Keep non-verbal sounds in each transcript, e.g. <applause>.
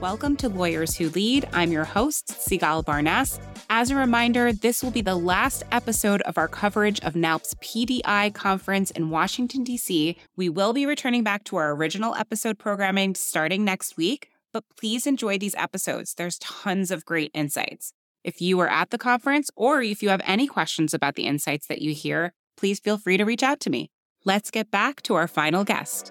Welcome to Lawyers Who Lead. I'm your host, Sigalle Barness. As a reminder, this will be the last episode of our coverage of NALP's PDI conference in Washington, D.C. We will be returning back to our original episode programming starting next week, but please enjoy these episodes. There's tons of great insights. If you were at the conference or if you have any questions about the insights that you hear, please feel free to reach out to me. Let's get back to our final guest.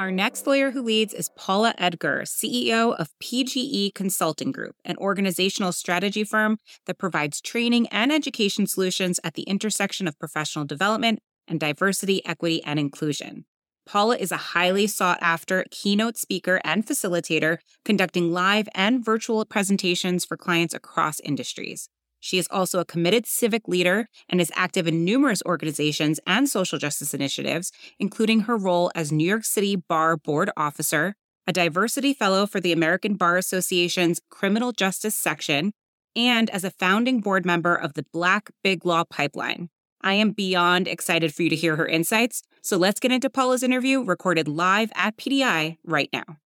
Our next lawyer who leads is Paula Edgar, CEO of PGE Consulting Group, an organizational strategy firm that provides training and education solutions at the intersection of professional development and diversity, equity, and inclusion. Paula is a highly sought after keynote speaker and facilitator, conducting live and virtual presentations for clients across industries. She is also a committed civic leader and is active in numerous organizations and social justice initiatives, including her role as New York City Bar Board Officer, a diversity fellow for the American Bar Association's Criminal Justice Section, and as a founding board member of the Black Big Law Pipeline. I am beyond excited for you to hear her insights, so let's get into Paula's interview recorded live at PDI right now.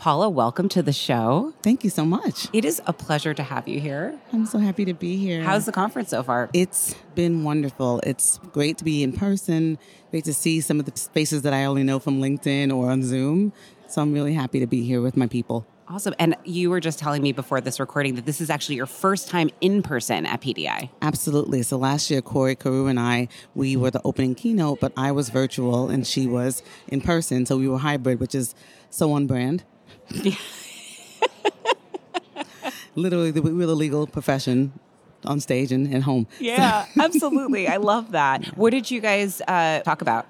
Paula, welcome to the show. Thank you so much. It is a pleasure to have you here. I'm so happy to be here. How's the conference so far? It's been wonderful. It's great to be in person, great to see some of the faces that I only know from LinkedIn or on Zoom. So I'm really happy to be here with my people. Awesome. And you were just telling me before this recording that this is actually your first time in person at PDI. Absolutely. So last year, Corey Carew and I, we were the opening keynote, but I was virtual and she was in person. So we were hybrid, which is so on brand. Literally, we're the legal profession on stage and at home. Yeah, absolutely. I love that. <laughs> What did you guys uh, talk about?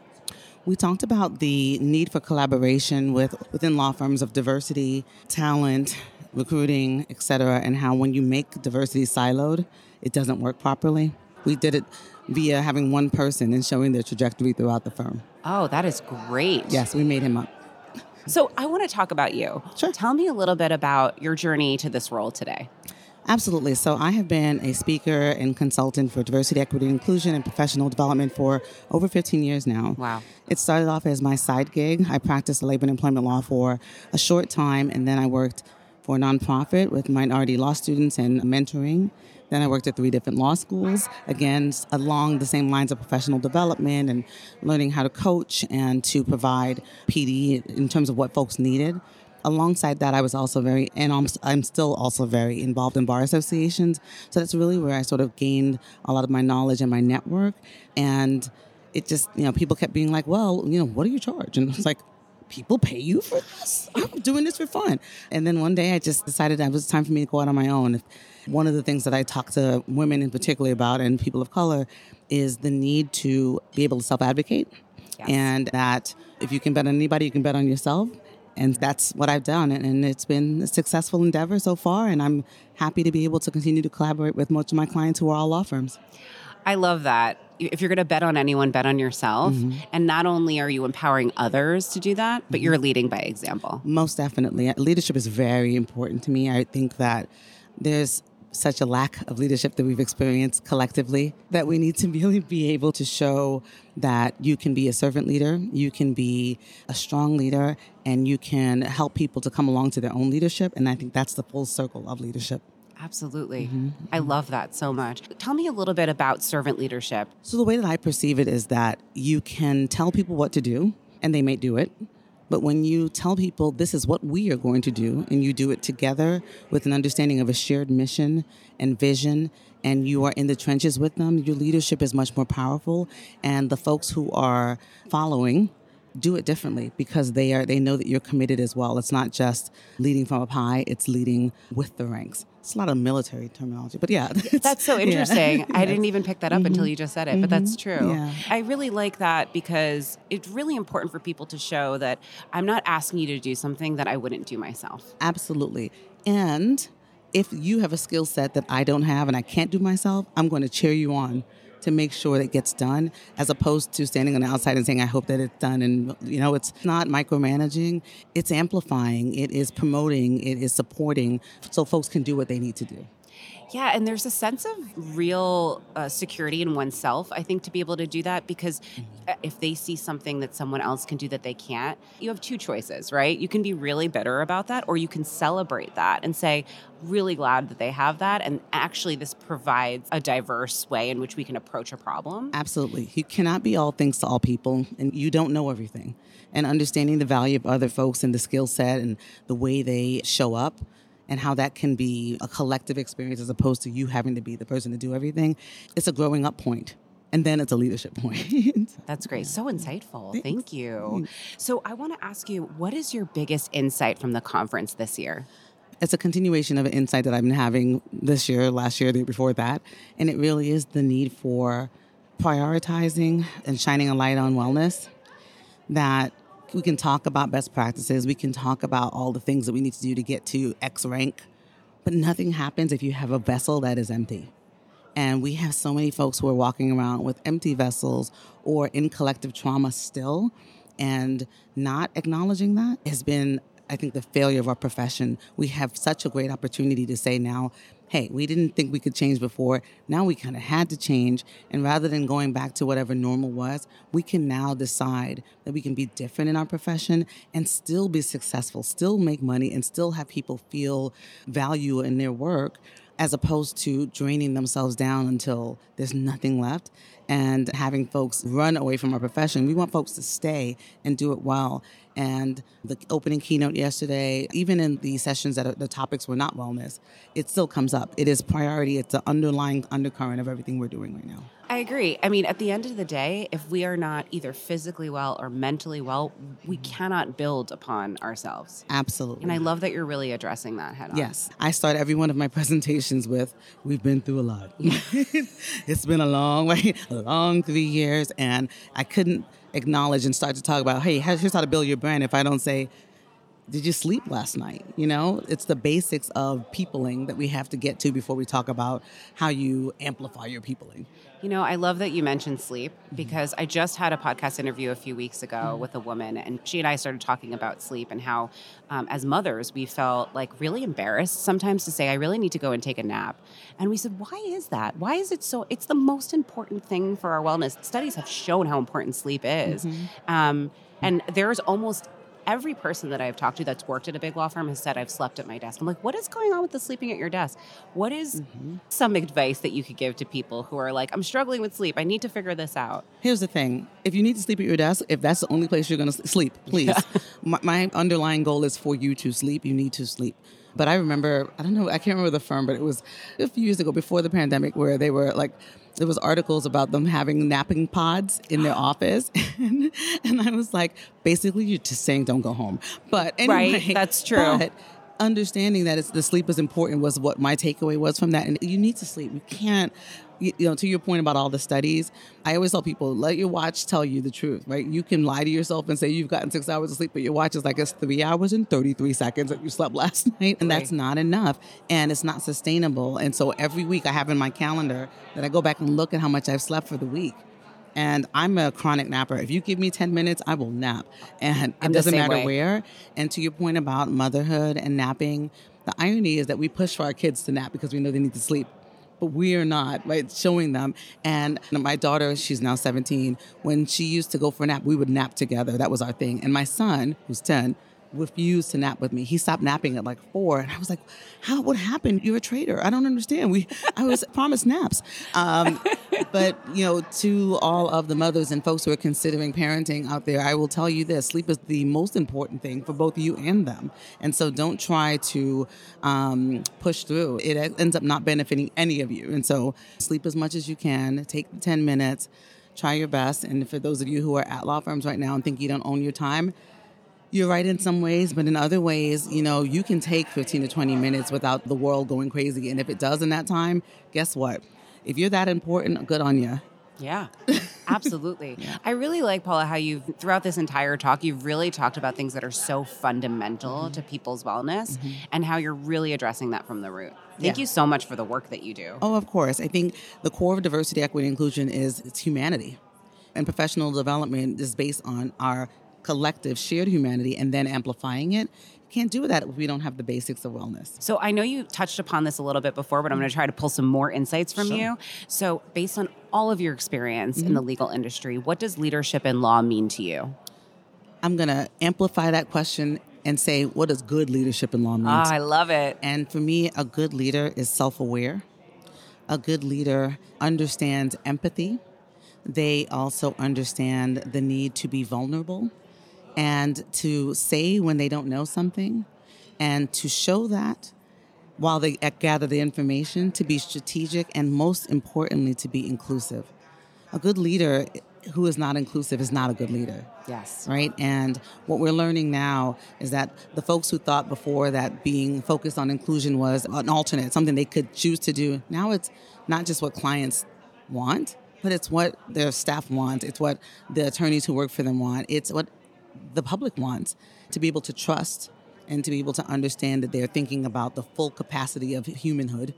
We talked about the need for collaboration with within law firms of diversity, talent, recruiting, et cetera, and how when you make diversity siloed, it doesn't work properly. We did it via having one person and showing their trajectory throughout the firm. Oh, that is great. Yes, we made him up. So I want to talk about you. Sure. Tell me a little bit about your journey to this role today. Absolutely. So I have been a speaker and consultant for diversity, equity, inclusion, and professional development for over 15 years now. Wow. It started off as my side gig. I practiced labor and employment law for a short time, and then I worked for a nonprofit with minority law students and mentoring. Then I worked at three different law schools, again, along the same lines of professional development and learning how to coach and to provide PD in terms of what folks needed. Alongside that, I was also very, and I'm, I'm still also very involved in bar associations. So that's really where I sort of gained a lot of my knowledge and my network. And it just, you know, people kept being like, well, you know, what do you charge? And it's like, people pay you for this? I'm doing this for fun. And then one day I just decided that it was time for me to go out on my own. One of the things that I talk to women in particular about and people of color is the need to be able to self advocate. Yes. And that if you can bet on anybody, you can bet on yourself. And that's what I've done. And it's been a successful endeavor so far. And I'm happy to be able to continue to collaborate with most of my clients who are all law firms. I love that. If you're going to bet on anyone, bet on yourself. Mm-hmm. And not only are you empowering others to do that, but mm-hmm. you're leading by example. Most definitely. Leadership is very important to me. I think that there's such a lack of leadership that we've experienced collectively that we need to <laughs> really be able to show that you can be a servant leader, you can be a strong leader, and you can help people to come along to their own leadership. And I think that's the full circle of leadership. Absolutely. Mm-hmm. I love that so much. Tell me a little bit about servant leadership. So, the way that I perceive it is that you can tell people what to do, and they may do it. But when you tell people this is what we are going to do, and you do it together with an understanding of a shared mission and vision, and you are in the trenches with them, your leadership is much more powerful. And the folks who are following do it differently because they are they know that you're committed as well. It's not just leading from up high; it's leading with the ranks. It's a lot of military terminology, but yeah, that's so <laughs> interesting. Yeah. I didn't even pick that up mm-hmm. until you just said it, mm-hmm. but that's true. Yeah. I really like that because it's really important for people to show that I'm not asking you to do something that I wouldn't do myself. Absolutely, and if you have a skill set that I don't have and I can't do myself, I'm going to cheer you on to make sure that gets done as opposed to standing on the outside and saying i hope that it's done and you know it's not micromanaging it's amplifying it is promoting it is supporting so folks can do what they need to do yeah, and there's a sense of real uh, security in oneself, I think, to be able to do that because mm-hmm. Uh, if they see something that someone else can do that they can't, you have two choices, right? You can be really bitter about that, or you can celebrate that and say, really glad that they have that. And actually, this provides a diverse way in which we can approach a problem. Absolutely. You cannot be all things to all people, and you don't know everything. And understanding the value of other folks and the skill set and the way they show up and how that can be a collective experience as opposed to you having to be the person to do everything. It's a growing up point and then it's a leadership <laughs> point. That's great. So insightful. Thanks. Thank you. So, I want to ask you what is your biggest insight from the conference this year? It's a continuation of an insight that I've been having this year, last year, the year before that. And it really is the need for prioritizing and shining a light on wellness that we can talk about best practices, we can talk about all the things that we need to do to get to X rank, but nothing happens if you have a vessel that is empty. And we have so many folks who are walking around with empty vessels or in collective trauma still, and not acknowledging that has been, I think, the failure of our profession. We have such a great opportunity to say now, hey, we didn't think we could change before. Now we kind of had to change. And rather than going back to whatever normal was, we can now decide that we can be different in our profession and still be successful, still make money, and still have people feel value in their work as opposed to draining themselves down until there's nothing left and having folks run away from our profession. We want folks to stay and do it well. And the opening keynote yesterday, even in the sessions that are, the topics were not wellness, it still comes up. It is priority. It's the underlying undercurrent of everything we're doing right now. I agree. I mean, at the end of the day, if we are not either physically well or mentally well, we mm-hmm. cannot build upon ourselves. Absolutely. And I love that you're really addressing that head on. Yes. I start every one of my <laughs> presentations with, we've been through a lot. <laughs> <laughs> it's been a long way, a long three years, and I couldn't acknowledge and start to talk about, hey, here's how to build your brand if I don't say, did you sleep last night? You know, it's the basics of peopling that we have to get to before we talk about how you amplify your peopling. You know, I love that you mentioned sleep mm-hmm. because I just had a podcast interview a few weeks ago mm-hmm. with a woman, and she and I started talking about sleep and how, um, as mothers, we felt like really embarrassed sometimes to say, I really need to go and take a nap. And we said, Why is that? Why is it so? It's the most important thing for our wellness. Studies have shown how important sleep is. Mm-hmm. Um, and there's almost every person that I've talked to that's worked at a big law firm has said I've slept at my desk. I'm like, what is going on with the sleeping at your desk? What is mm-hmm. some advice that you could give to people who are like, I'm struggling with sleep. I need to figure this out. Here's the thing: if you need to sleep at your desk, if that's the only place you're going to sleep, please. Yeah. my, my underlying goal is for you to sleep. You need to sleep. But I remember, I don't know, I can't remember the firm, but it was a few years ago before the pandemic where they were like there was articles about them having napping pods in their <gasps> office. <laughs> And, and, i was like basically you're just saying don't go home. But anyway right, that's true understanding that it's, the sleep is important was what my takeaway was from that and you need to sleep you can't you, know, to your point about all the studies, I always tell people, let your watch tell you the truth, right? You can lie to yourself and say you've gotten six hours of sleep, but your watch is like it's three hours and 33 seconds that you slept last <laughs> night. And right. that's not enough. And it's not sustainable. And so every week I have in my calendar that I go back and look at how much I've slept for the week. And I'm a chronic napper. If you give me 10 minutes, I will nap. And it doesn't matter way. where. And to your point about motherhood and napping, the irony is that we push for our kids to nap because we know they need to sleep but we are not, right? Showing them. And my daughter, she's now 17, when she used to go for a nap, we would nap together. That was our thing. And my son, who's 10, refused to nap with me. He stopped napping at like four, and I was like, "How? What happened? You're a traitor. I don't understand. We, I was <laughs> promised naps." Um, <laughs> but you know, to all of the mothers and folks who are considering parenting out there, I will tell you this: sleep is the most important thing for both you and them. And so, don't try to um, push through. It ends up not benefiting any of you. And so, sleep as much as you can. Take the ten minutes try your best. And for those of you who are at law firms right now and think you don't own your time, you're right in some ways, but in other ways, you know, you can take 15 to 20 minutes without the world going crazy. And if it does in that time, guess what? If you're that important, good on you. Yeah, <laughs> absolutely. yeah. I really like, Paula, how you've, throughout this entire talk, you've really talked about things that are so fundamental mm-hmm. to people's wellness mm-hmm. and how you're really addressing that from the root. Thank yeah. you so much for the work that you do. Oh, of course. I think the core of diversity, equity, inclusion is it's humanity. And professional development is based on our collective shared humanity and then amplifying it can't do that if we don't have the basics of wellness. So I know you touched upon this a little bit before, but I'm going to try to pull some more insights from sure. you. So based on all of your experience mm-hmm. in the legal industry, what does leadership in law mean to you? I'm going to amplify that question and say, what does good leadership in law mean? Oh, I love it. And for me, a good leader is self aware. A good leader understands empathy. They also understand the need to be vulnerable and to say when they don't know something and to show that while they uh, gather the information, to be strategic and most importantly, to be inclusive. A good leader who is not inclusive is not a good leader. Yes. Right? And what we're learning now is that the folks who thought before that being focused on inclusion was an alternate, something they could choose to do, now it's not just what clients want, but it's what their staff wants. It's what the attorneys who work for them want. It's what the public wants to be able to trust and to be able to understand that they're thinking about the full capacity of humanhood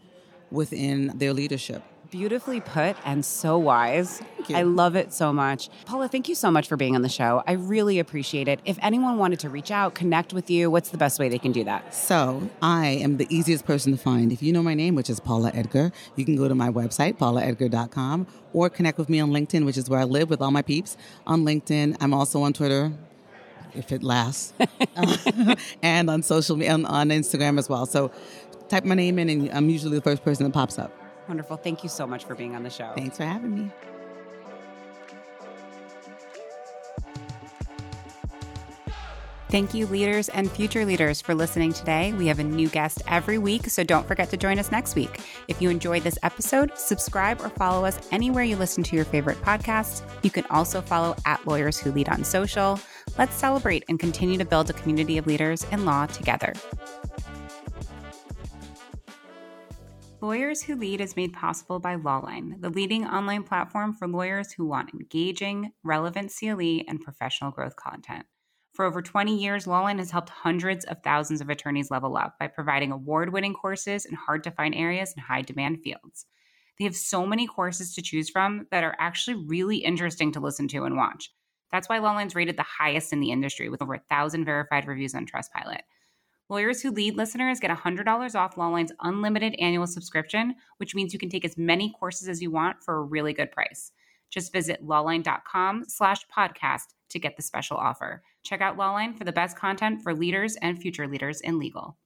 within their leadership. Beautifully put and so wise. I love it so much. Paula, thank you so much for being on the show. I really appreciate it. If anyone wanted to reach out, connect with you, what's the best way they can do that? So, I am the easiest person to find. If you know my name, which is Paula Edgar, you can go to my website, paulaedgar.com, or connect with me on LinkedIn, which is where I live with all my peeps. On LinkedIn, I'm also on Twitter, if it lasts, uh, <laughs> and on social media, on, um, on Instagram as well. So type my name in, and I'm usually the first person that pops up. Wonderful. Thank you so much for being on the show. Thanks for having me. Thank you, leaders and future leaders, for listening today. We have a new guest every week, so don't forget to join us next week. If you enjoyed this episode, subscribe or follow us anywhere you listen to your favorite podcasts. You can also follow at Lawyers Who Lead on social. Let's celebrate and continue to build a community of leaders in law together. Lawyers Who Lead is made possible by Lawline, the leading online platform for lawyers who want engaging, relevant CLE and professional growth content. For over 20 years, Lawline has helped hundreds of thousands of attorneys level up by providing award winning courses in hard to find areas and high demand fields. They have so many courses to choose from that are actually really interesting to listen to and watch. That's why Lawline's rated the highest in the industry with over 1,000 verified reviews on Trustpilot. Lawyers Who Lead listeners get $100 off Lawline's unlimited annual subscription, which means you can take as many courses as you want for a really good price. Just visit lawline.com slash podcast to get the special offer. Check out Lawline for the best content for leaders and future leaders in legal.